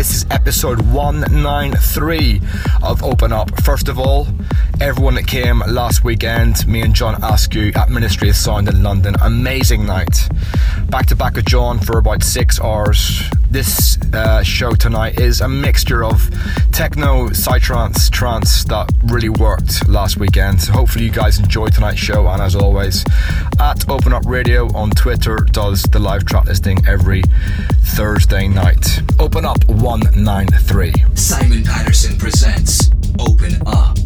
This is episode 193 of Open Up. First of all, everyone that came last weekend, me and John Askew at Ministry of Sound in London, amazing night. Back to back with John for about six hours. This uh, show tonight is a mixture of techno, psytrance, trance that really worked last weekend. So hopefully you guys enjoyed tonight's show. And as always, at Open Up Radio on Twitter does the live track listing every Thursday night. Open Up 193. Simon Patterson presents Open Up.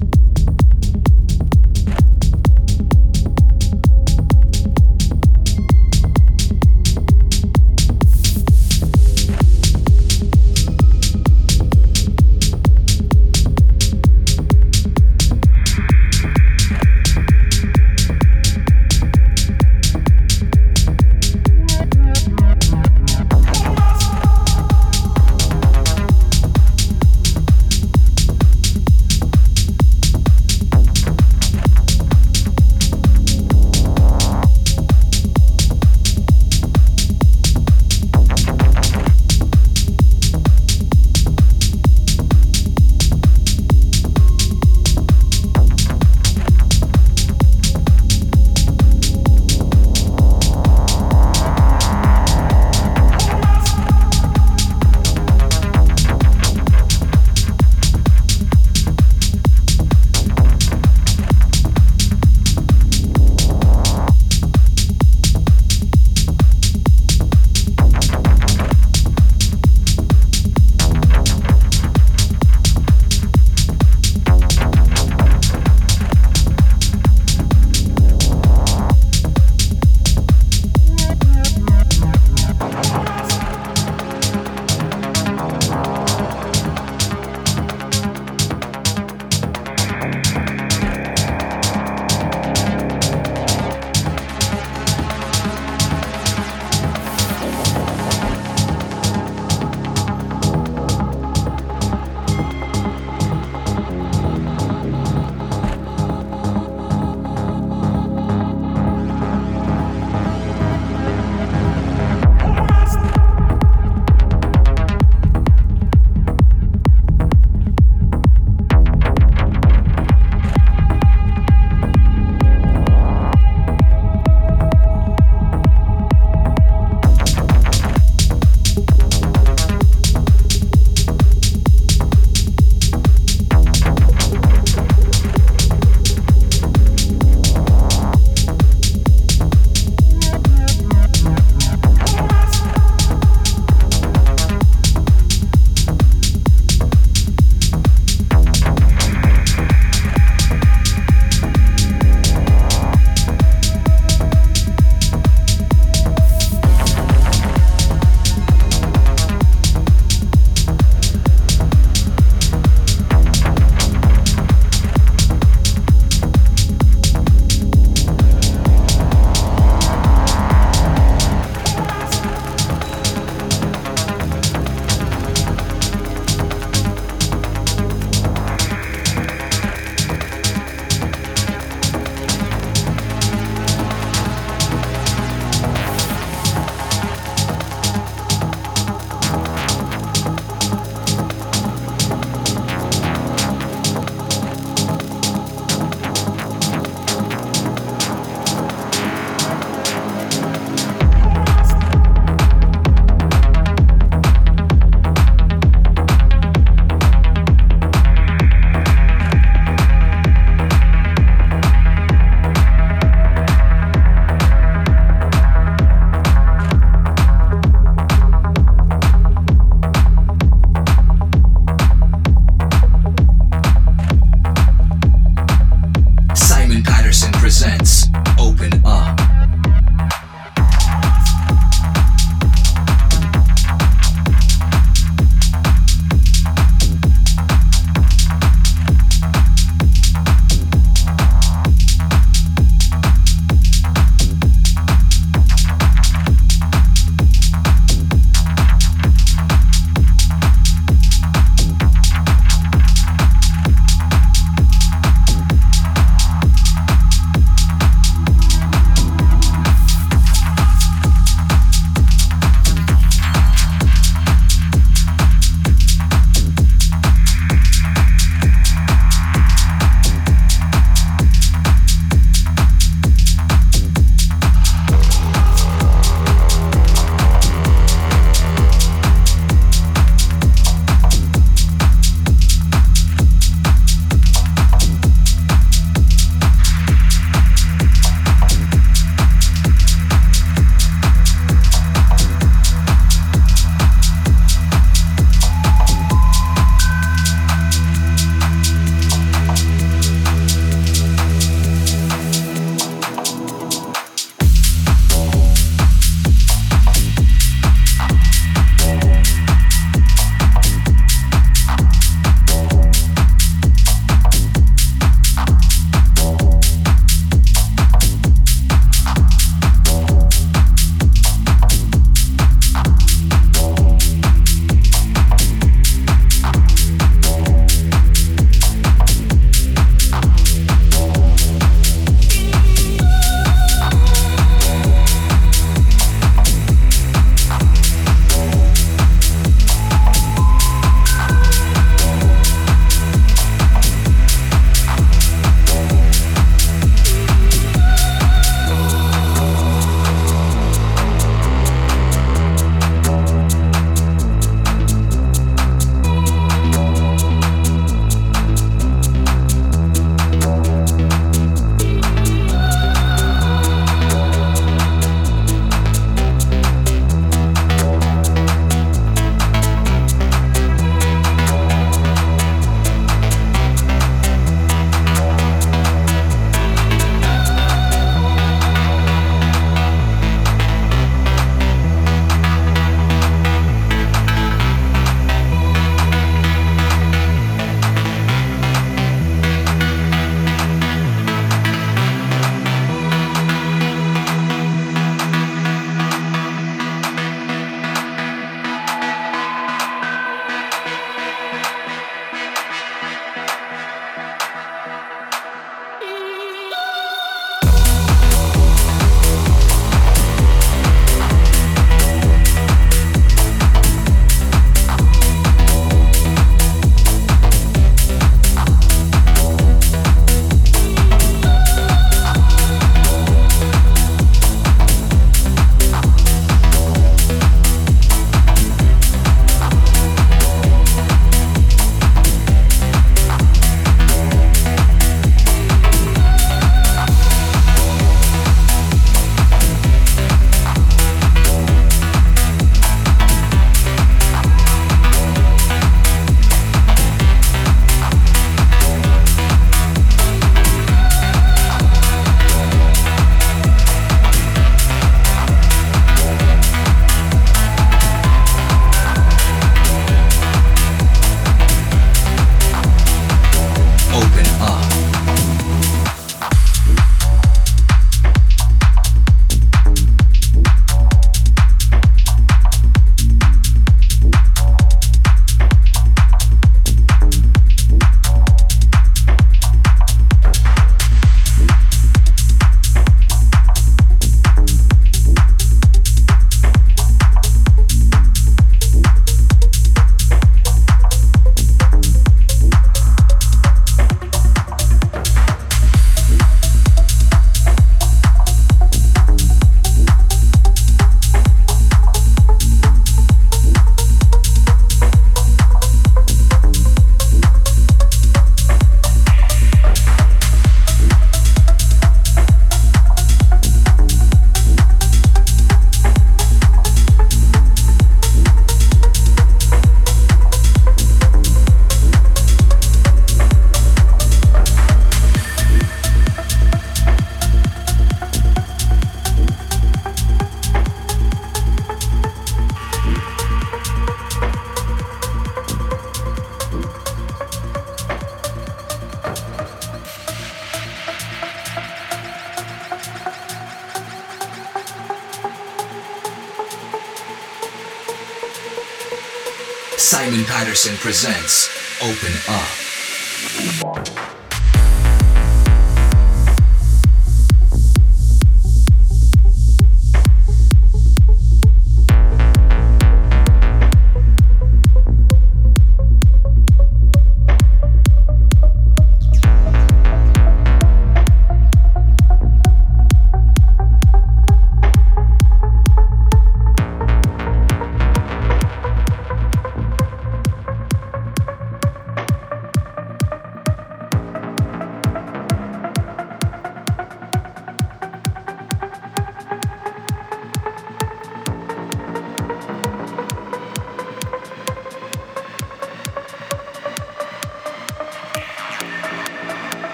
Presents Open Up.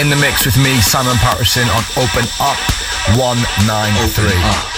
In the mix with me, Simon Patterson, on Open Up 193. Open up.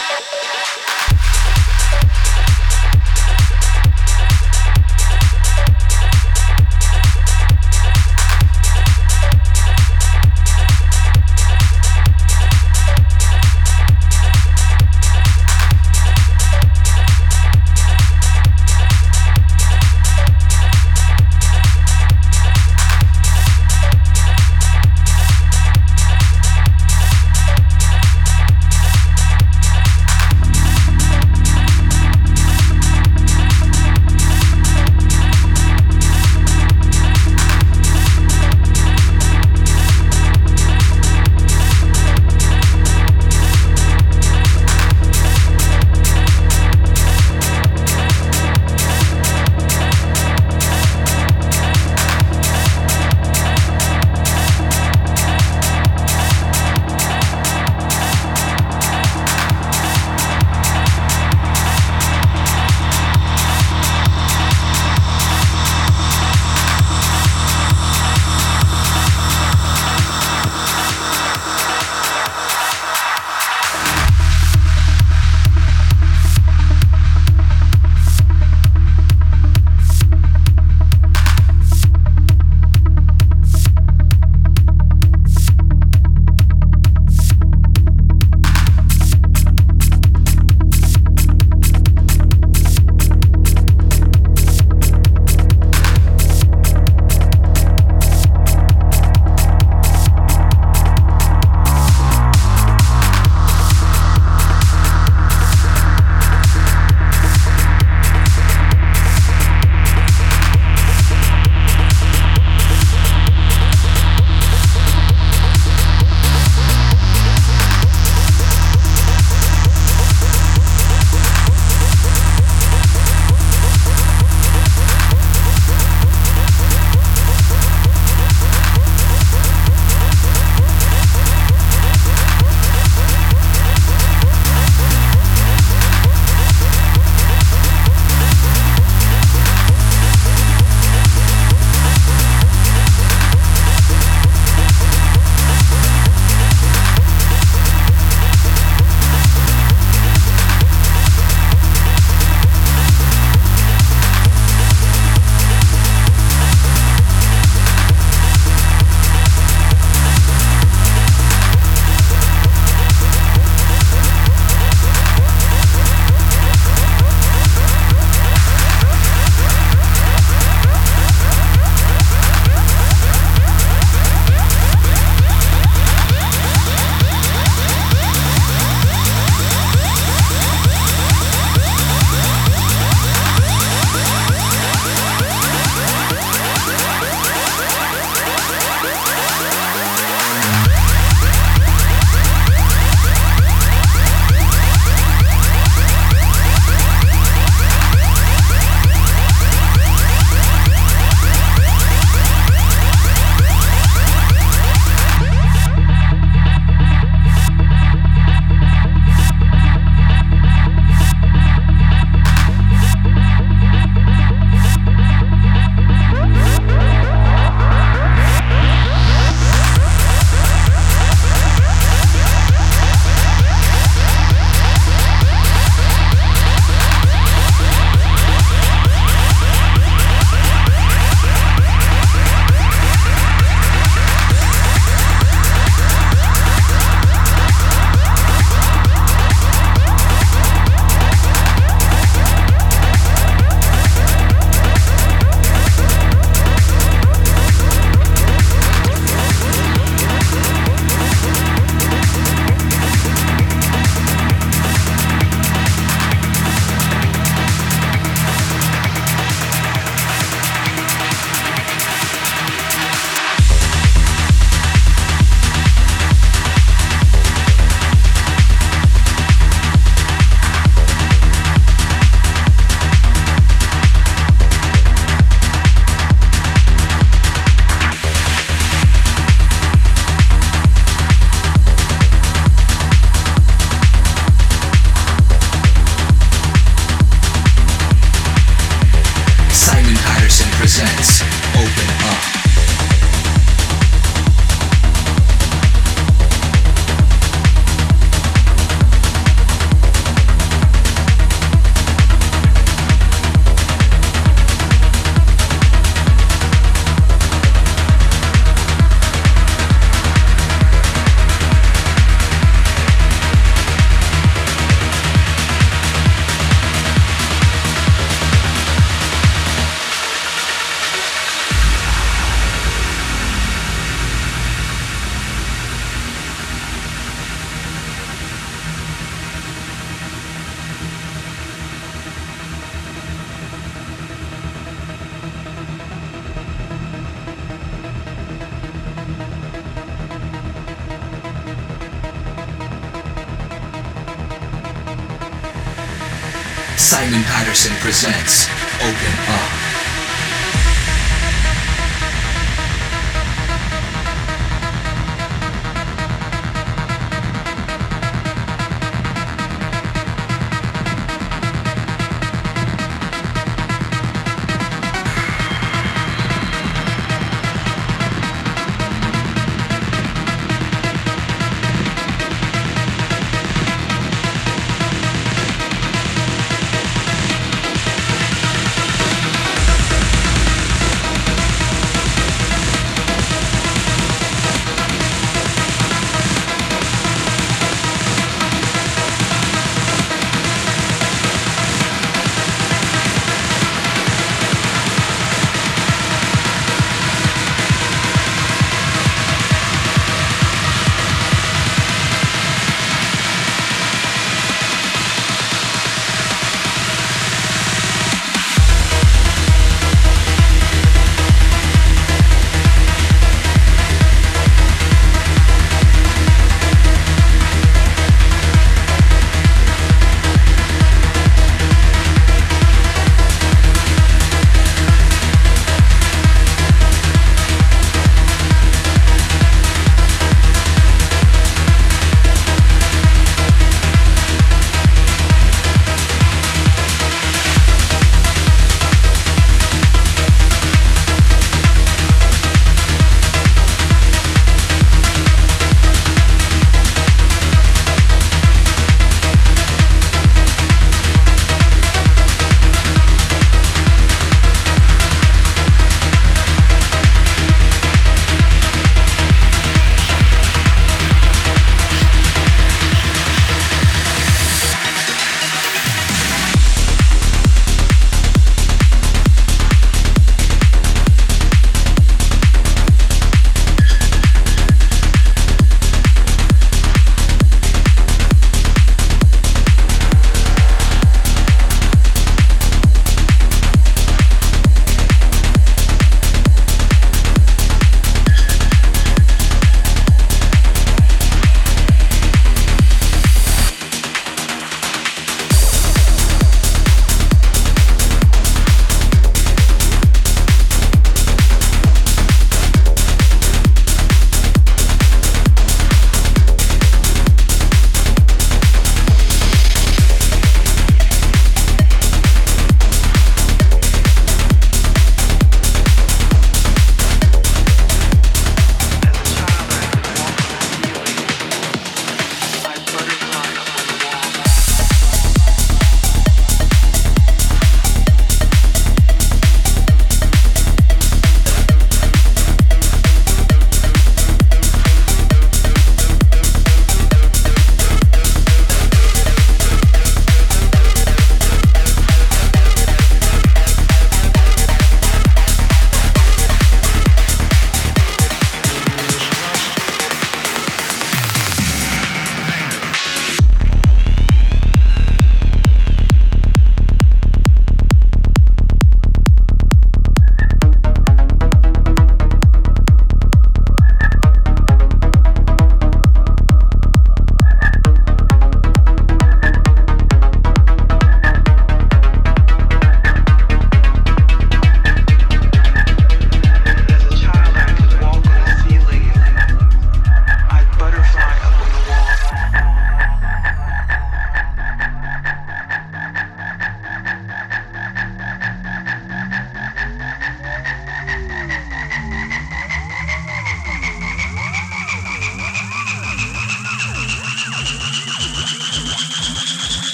Simon Patterson presents Open Up.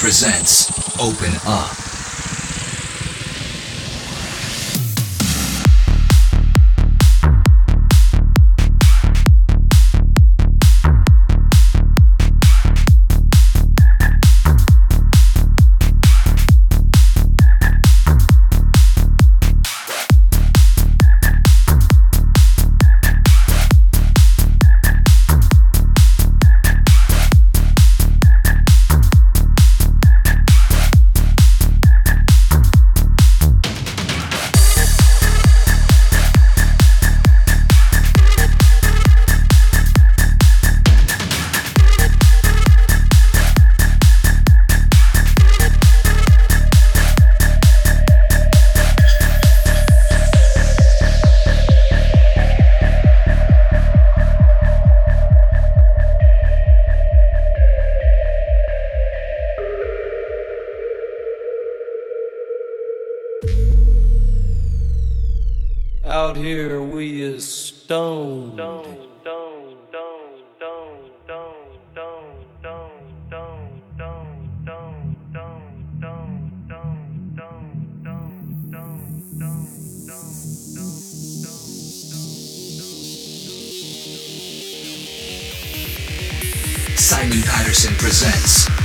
Presents out here we is stoned. Simon Patterson presents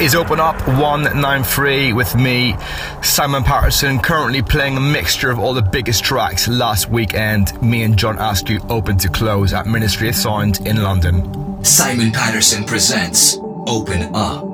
is Open Up 193 with me, Simon Patterson, currently playing a mixture of all the biggest tracks last weekend. Me and John Askew open to close at Ministry of Sound in London. Simon Patterson presents Open Up. Up.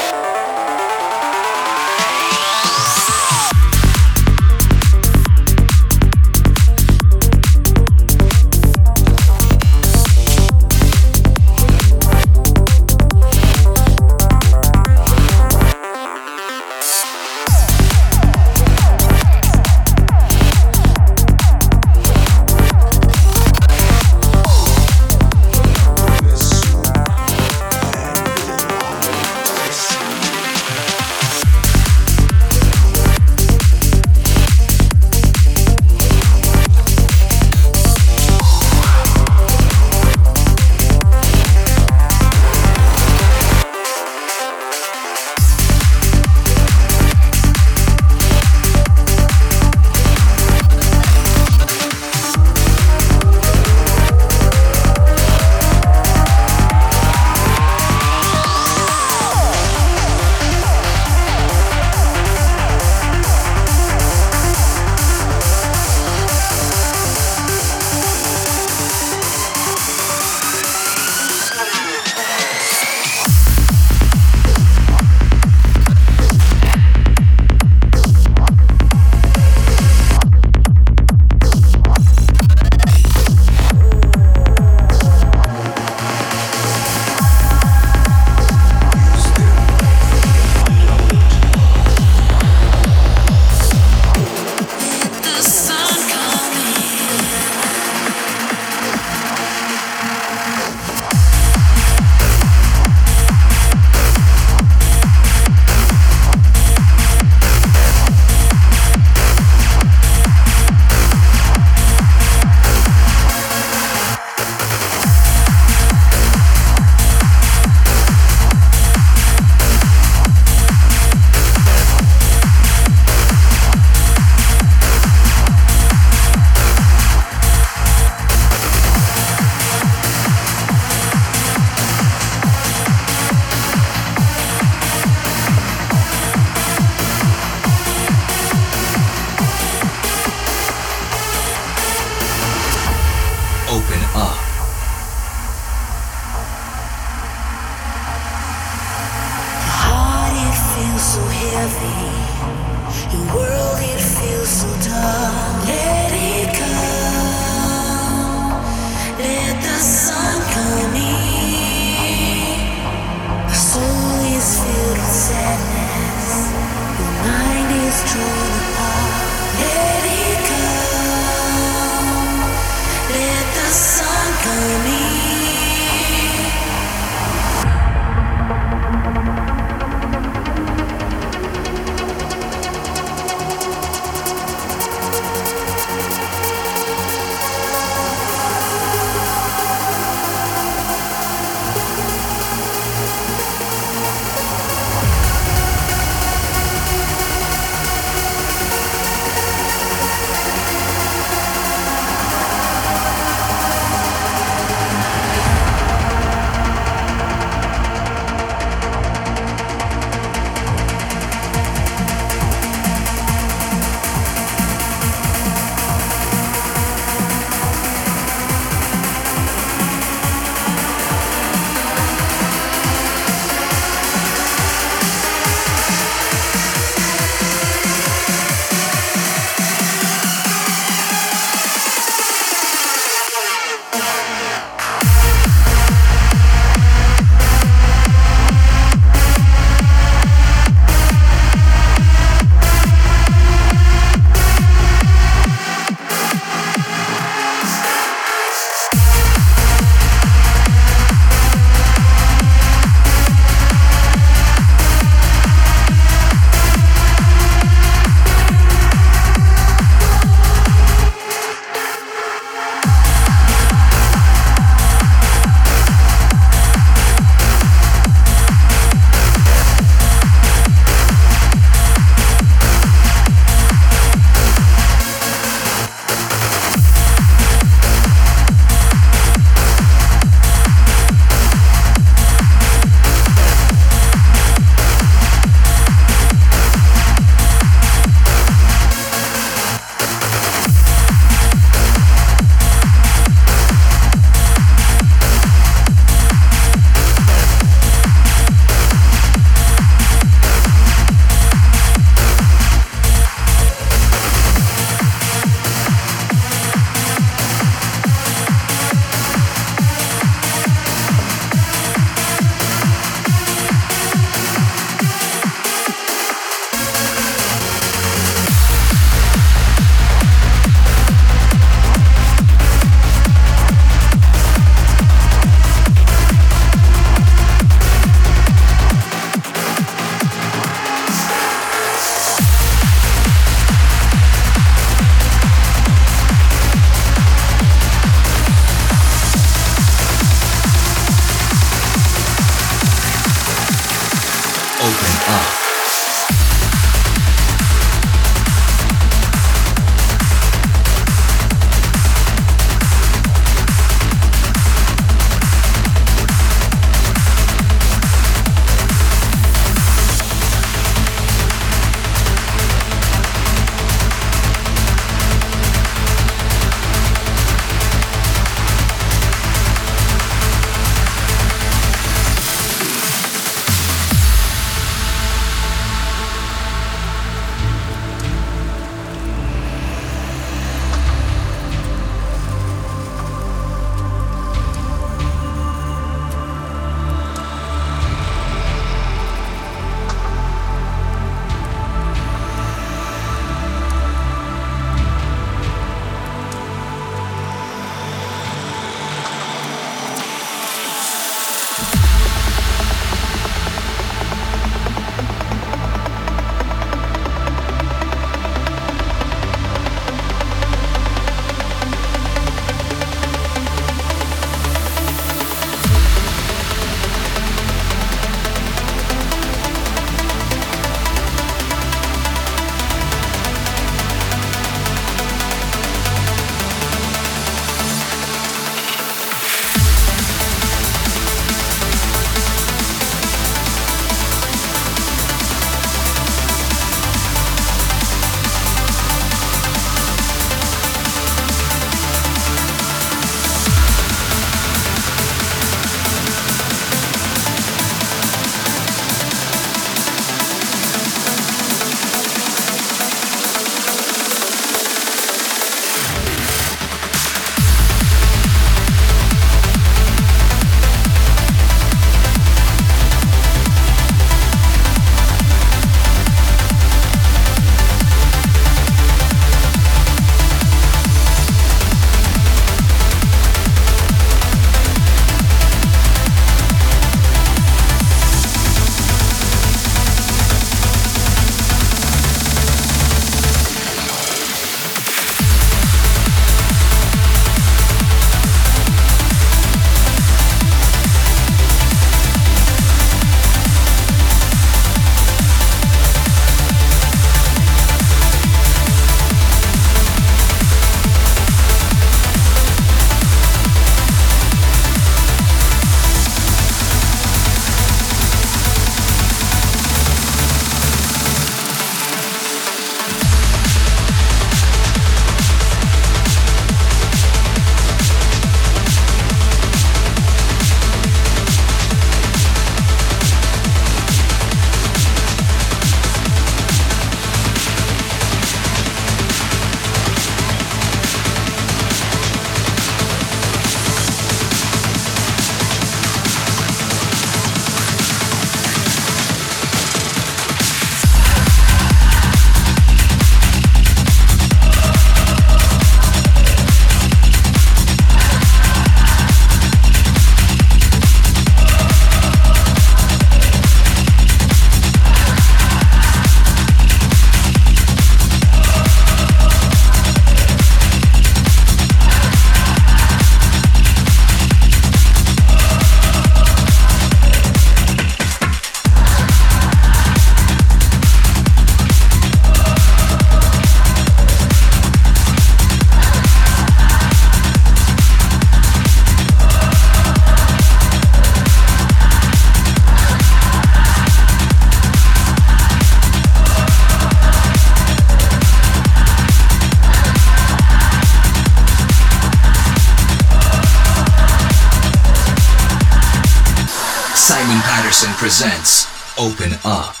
Presents Open Up.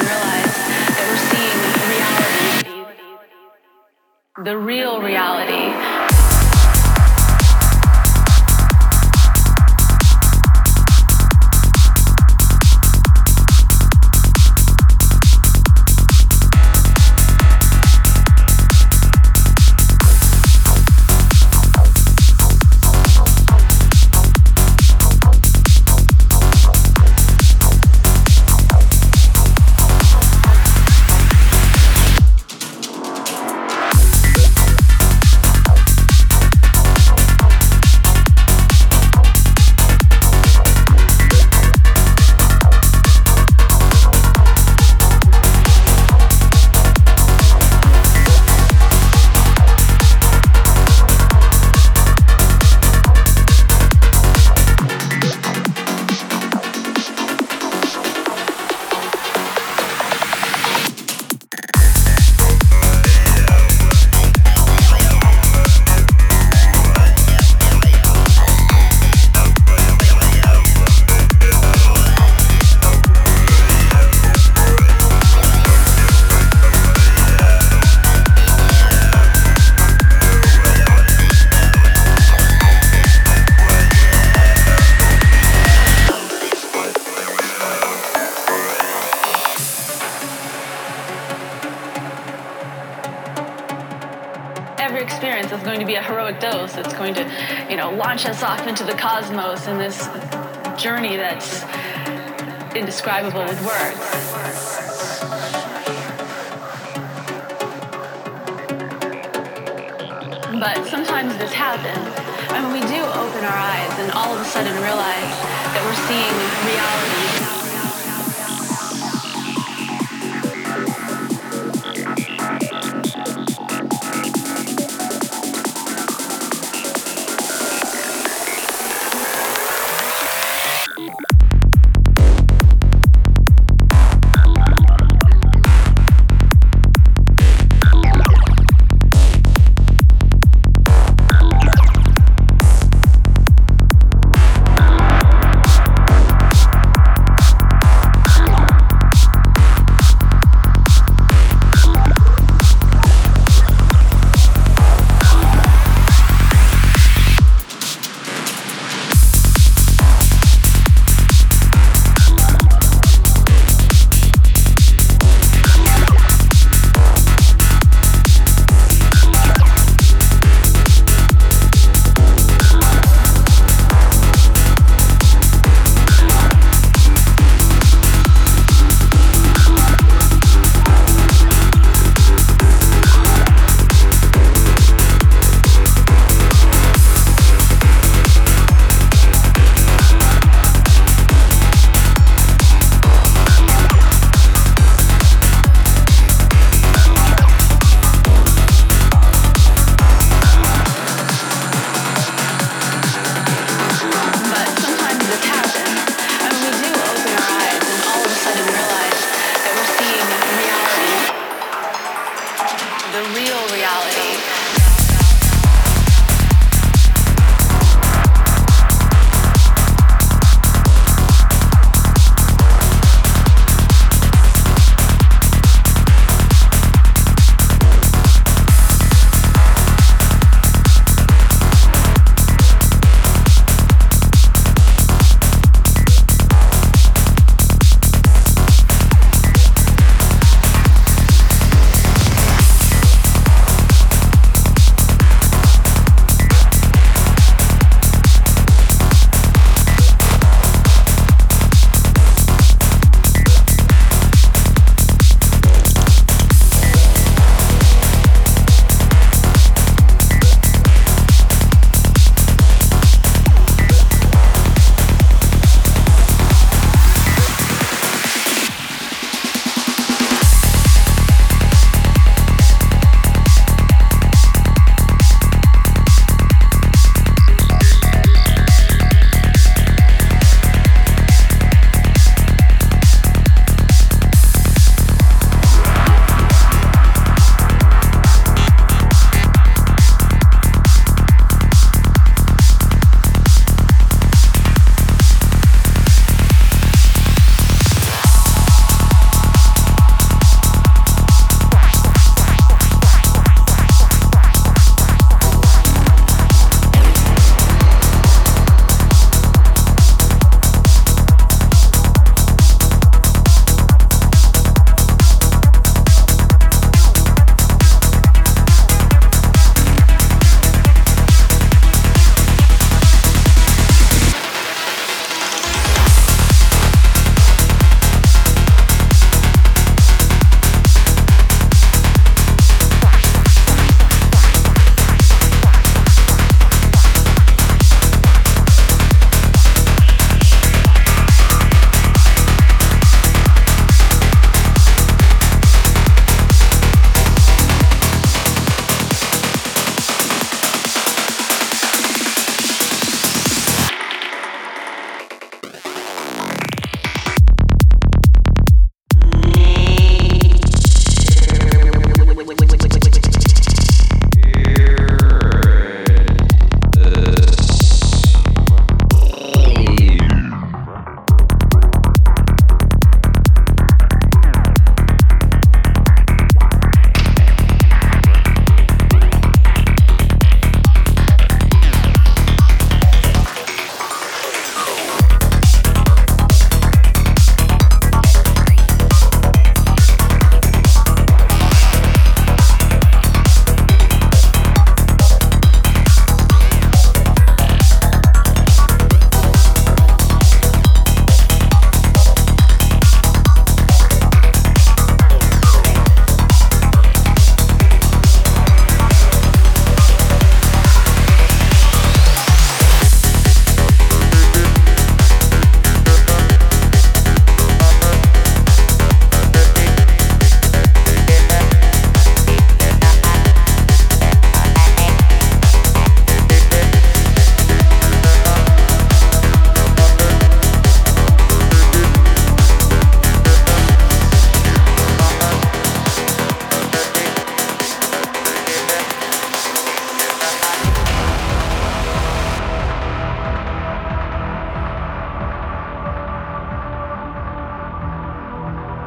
Realize that we're seeing reality. The real reality. Us off into the cosmos in this journey that's indescribable with words. But sometimes this happens. I mean, we do open our eyes and all of a sudden realize that we're seeing reality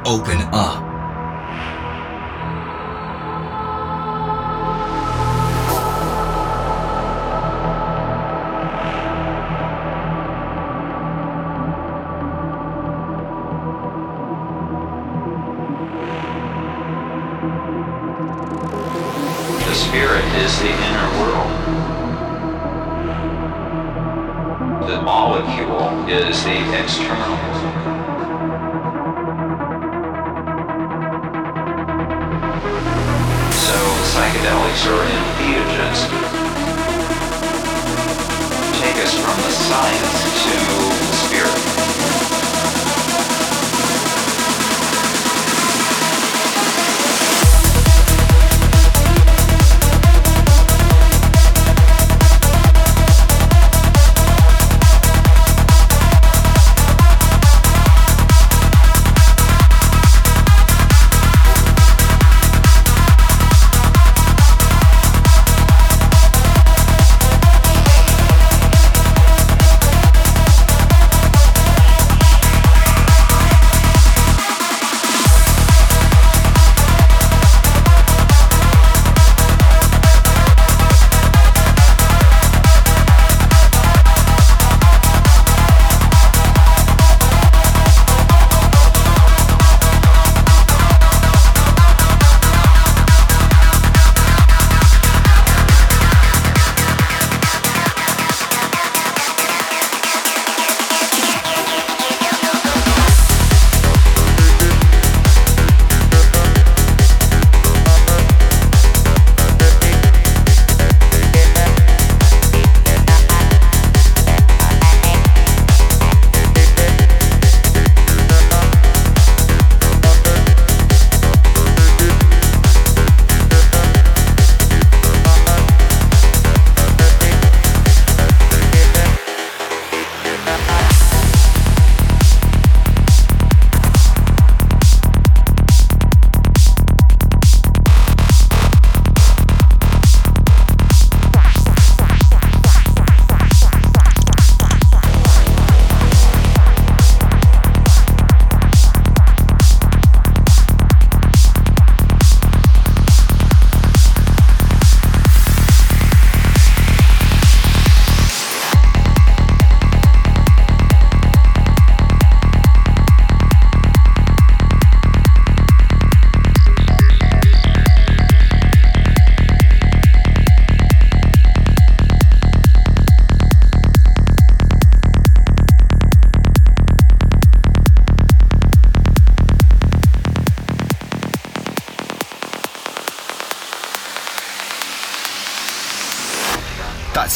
Open Up. The spirit is the inner world. The molecule is the external. Psychedelics are entheogens. Take us from the science to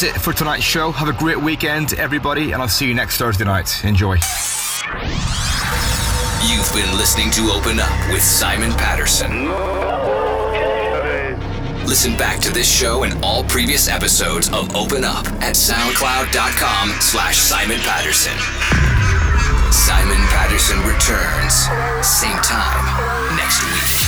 That's it for tonight's show. Have a great weekend, everybody, and I'll see you next Thursday night. Enjoy. You've been listening to Open Up with Simon Patterson. Listen back to this show and all previous episodes of Open Up at soundcloud.com slash Simon Patterson. Simon Patterson returns, same time next week.